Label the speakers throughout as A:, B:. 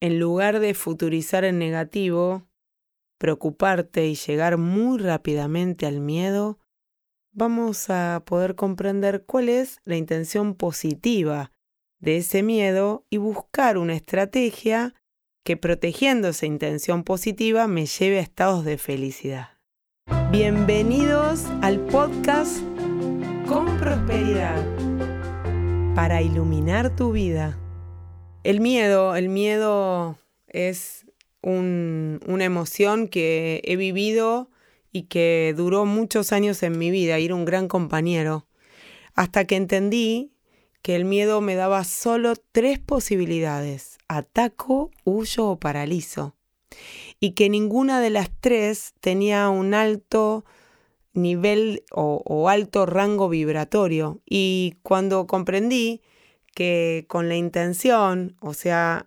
A: en lugar de futurizar en negativo, preocuparte y llegar muy rápidamente al miedo, vamos a poder comprender cuál es la intención positiva de ese miedo y buscar una estrategia que protegiendo esa intención positiva me lleve a estados de felicidad. Bienvenidos al podcast Con Prosperidad para iluminar tu vida. El miedo, el miedo es una emoción que he vivido y que duró muchos años en mi vida y era un gran compañero, hasta que entendí que el miedo me daba solo tres posibilidades, ataco, huyo o paralizo, y que ninguna de las tres tenía un alto nivel o, o alto rango vibratorio. Y cuando comprendí que con la intención, o sea,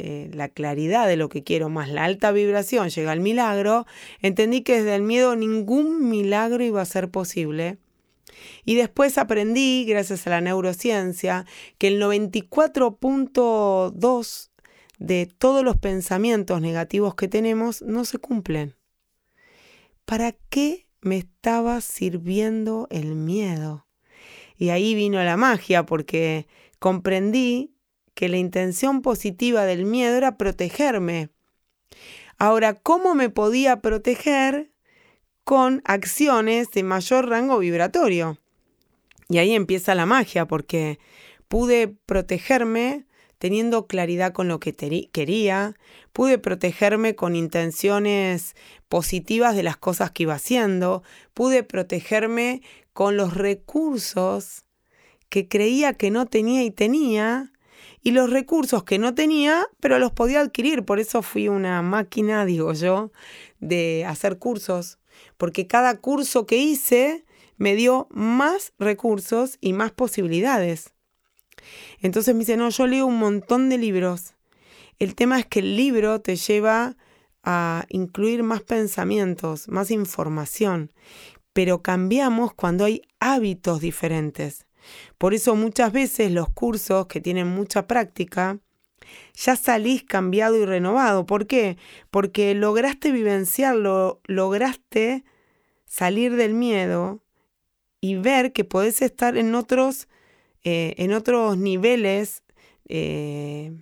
A: eh, la claridad de lo que quiero más la alta vibración llega al milagro, entendí que desde el miedo ningún milagro iba a ser posible. Y después aprendí, gracias a la neurociencia, que el 94.2 de todos los pensamientos negativos que tenemos no se cumplen. ¿Para qué me estaba sirviendo el miedo? Y ahí vino la magia, porque comprendí que la intención positiva del miedo era protegerme. Ahora, ¿cómo me podía proteger? Con acciones de mayor rango vibratorio. Y ahí empieza la magia, porque pude protegerme teniendo claridad con lo que quería, pude protegerme con intenciones positivas de las cosas que iba haciendo, pude protegerme con los recursos que creía que no tenía y tenía, y los recursos que no tenía, pero los podía adquirir. Por eso fui una máquina, digo yo, de hacer cursos, porque cada curso que hice me dio más recursos y más posibilidades. Entonces me dice, no, yo leo un montón de libros. El tema es que el libro te lleva a incluir más pensamientos, más información, pero cambiamos cuando hay hábitos diferentes. Por eso muchas veces los cursos que tienen mucha práctica, ya salís cambiado y renovado. ¿Por qué? Porque lograste vivenciarlo, lograste salir del miedo y ver que podés estar en otros, eh, en otros niveles eh,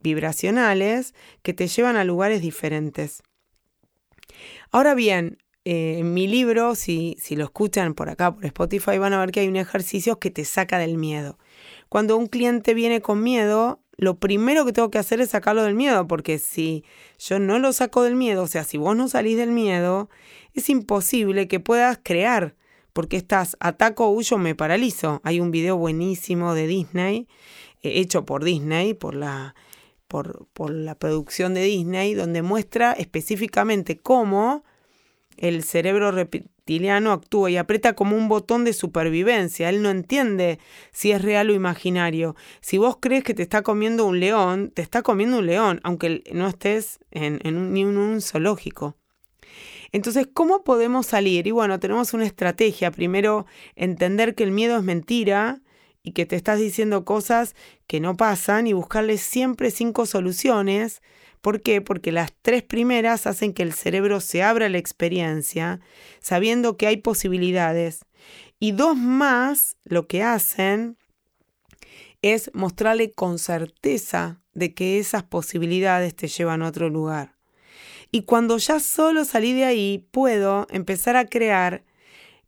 A: vibracionales que te llevan a lugares diferentes. Ahora bien, eh, en mi libro, si, si lo escuchan por acá, por Spotify, van a ver que hay un ejercicio que te saca del miedo. Cuando un cliente viene con miedo, lo primero que tengo que hacer es sacarlo del miedo, porque si yo no lo saco del miedo, o sea, si vos no salís del miedo, es imposible que puedas crear, porque estás ataco, huyo, me paralizo. Hay un video buenísimo de Disney, eh, hecho por Disney, por la, por, por la producción de Disney, donde muestra específicamente cómo el cerebro reptiliano actúa y aprieta como un botón de supervivencia. Él no entiende si es real o imaginario. Si vos crees que te está comiendo un león, te está comiendo un león, aunque no estés en, un, ni en un zoológico. Entonces, ¿cómo podemos salir? Y bueno, tenemos una estrategia. Primero, entender que el miedo es mentira y que te estás diciendo cosas que no pasan y buscarle siempre cinco soluciones ¿Por qué? Porque las tres primeras hacen que el cerebro se abra a la experiencia, sabiendo que hay posibilidades. Y dos más lo que hacen es mostrarle con certeza de que esas posibilidades te llevan a otro lugar. Y cuando ya solo salí de ahí, puedo empezar a crear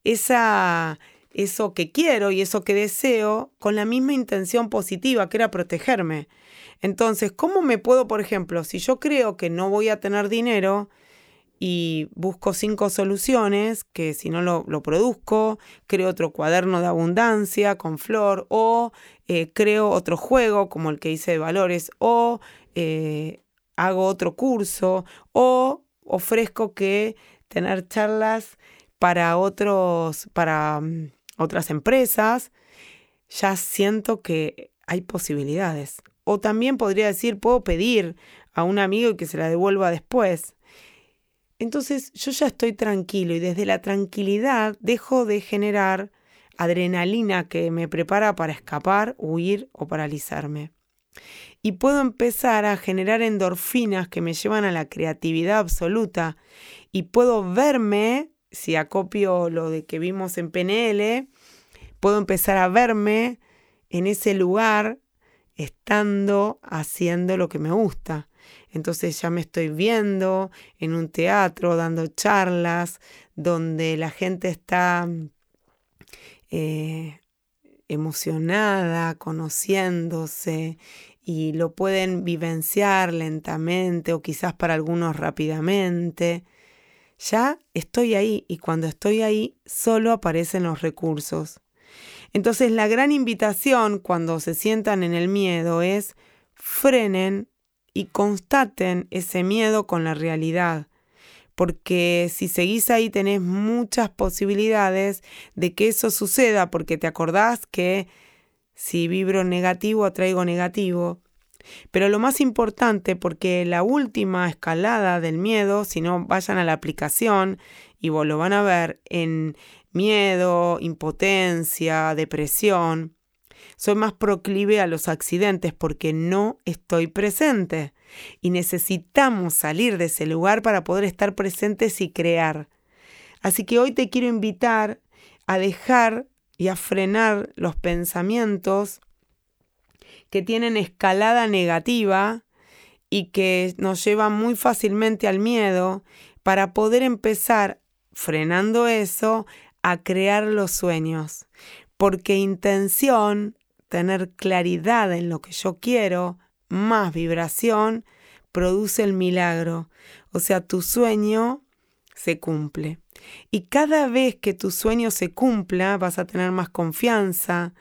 A: esa, eso que quiero y eso que deseo con la misma intención positiva, que era protegerme. Entonces, ¿cómo me puedo, por ejemplo, si yo creo que no voy a tener dinero y busco cinco soluciones, que si no lo, produzco, creo otro cuaderno de abundancia con flor, o eh, creo otro juego como el que hice de valores, o eh, hago otro curso, o ofrezco que tener charlas para otros, para mm, otras empresas, ya siento que hay posibilidades. O también podría decir, puedo pedir a un amigo que se la devuelva después. Entonces yo ya estoy tranquilo y desde la tranquilidad dejo de generar adrenalina que me prepara para escapar, huir o paralizarme. y puedo empezar a generar endorfinas que me llevan a la creatividad absoluta y puedo verme, si acopio lo de que vimos en PNL, puedo empezar a verme en ese lugar estando haciendo lo que me gusta. Entonces ya me estoy viendo en un teatro, dando charlas, donde la gente está eh, emocionada, conociéndose y lo pueden vivenciar lentamente o quizás para algunos rápidamente. Ya estoy ahí y cuando estoy ahí solo aparecen los recursos. Entonces la gran invitación cuando se sientan en el miedo es frenen y constaten ese miedo con la realidad porque si seguís ahí tenés muchas posibilidades de que eso suceda, porque te acordás que si vibro negativo atraigo negativo. Pero lo más importante, porque la última escalada del miedo, si no vayan a la aplicación y vos lo van a ver en miedo, impotencia, depresión, soy más proclive a los accidentes porque no estoy presente y necesitamos salir de ese lugar para poder estar presentes y crear. Así que hoy te quiero invitar a dejar y a frenar los pensamientos que tienen escalada negativa y que nos llevan muy fácilmente al miedo para poder empezar, frenando eso, a crear los sueños. Porque intención, tener claridad en lo que yo quiero, más vibración, produce el milagro. O sea, tu sueño se cumple. Y cada vez que tu sueño se cumpla, vas a tener más confianza,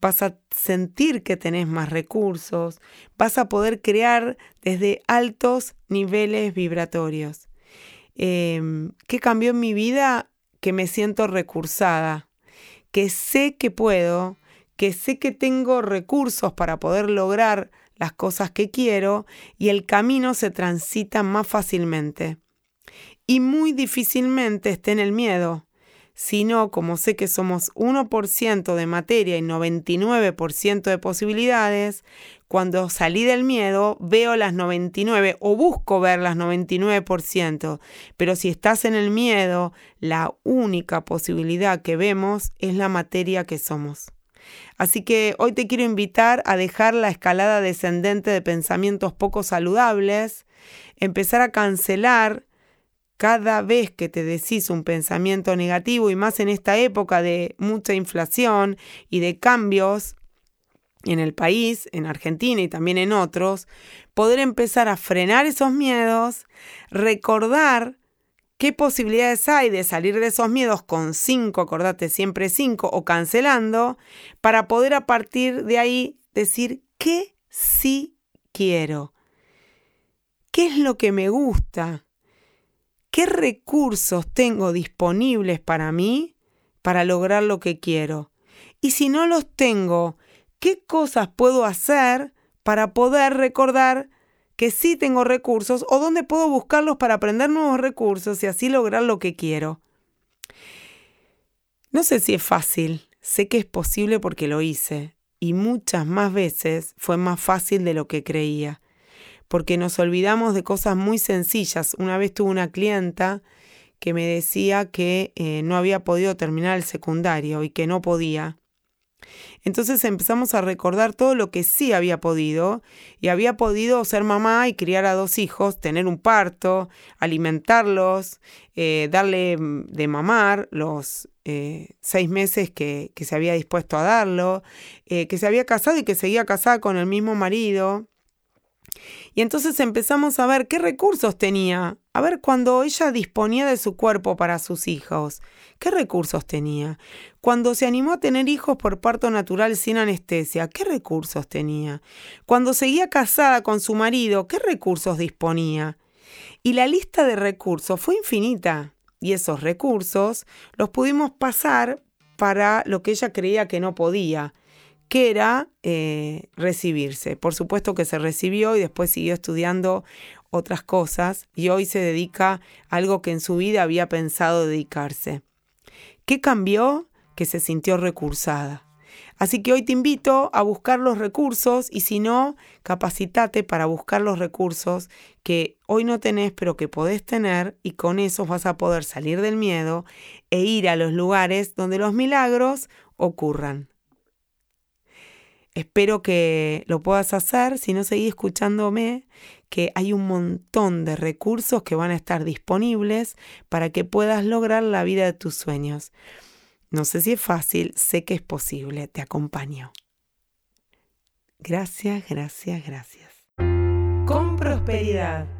A: vas a sentir que tenés más recursos, vas a poder crear desde altos niveles vibratorios. Em, ¿Qué cambió en mi vida? Que me siento recursada, que sé que puedo, que sé que tengo recursos para poder lograr las cosas que quiero y el camino se transita más fácilmente. Y muy difícilmente esté en el miedo, sino como sé que somos 1% de materia y 99% de posibilidades, cuando salí del miedo veo las 99 o busco ver las 99%, pero si estás en el miedo, la única posibilidad que vemos es la materia que somos. Así que hoy te quiero invitar a dejar la escalada descendente de pensamientos poco saludables, empezar a cancelar cada vez que te decís un pensamiento negativo y más en esta época de mucha inflación y de cambios en el país, en Argentina y también en otros, poder empezar a frenar esos miedos, recordar ¿Qué posibilidades hay de salir de esos miedos con cinco, acordate siempre cinco, o cancelando, para poder a partir de ahí decir qué sí quiero? ¿Qué es lo que me gusta? ¿Qué recursos tengo disponibles para mí para lograr lo que quiero? Y si no los tengo, ¿qué cosas puedo hacer para poder recordar que sí tengo recursos o dónde puedo buscarlos para aprender nuevos recursos y así lograr lo que quiero. No sé si es fácil, sé que es posible porque lo hice y muchas más veces fue más fácil de lo que creía, porque nos olvidamos de cosas muy sencillas. Una vez tuve una clienta que me decía que eh, no había podido terminar el secundario y que no podía entonces empezamos a recordar todo lo que sí había podido y había podido ser mamá y criar a dos hijos, tener un parto, alimentarlos, eh, darle mm, de mamar los eh, seis meses que, se había dispuesto a darlo, eh, que se había casado y que seguía casada con el mismo marido. Y entonces empezamos a ver qué recursos tenía, a ver cuando ella disponía de su cuerpo para sus hijos, qué recursos tenía. Cuando se animó a tener hijos por parto natural sin anestesia, ¿qué recursos tenía? Cuando seguía casada con su marido, ¿qué recursos disponía? Y la lista de recursos fue infinita. Y esos recursos los pudimos pasar para lo que ella creía que no podía, que era eh, recibirse. Por supuesto que se recibió y después siguió estudiando otras cosas y hoy se dedica a algo que en su vida había pensado dedicarse. ¿Qué cambió? Que se sintió recursada. Así que hoy te invito a buscar los recursos y si no, capacitate para buscar los recursos que hoy no tenés pero que podés tener y con esos vas a poder salir del miedo e ir a los lugares donde los milagros ocurran. Espero que lo puedas hacer, si no seguí escuchándome, que hay un montón de recursos que van a estar disponibles para que puedas lograr la vida de tus sueños. No sé si es fácil, sé que es posible, te acompaño. Gracias, gracias, gracias. Con prosperidad.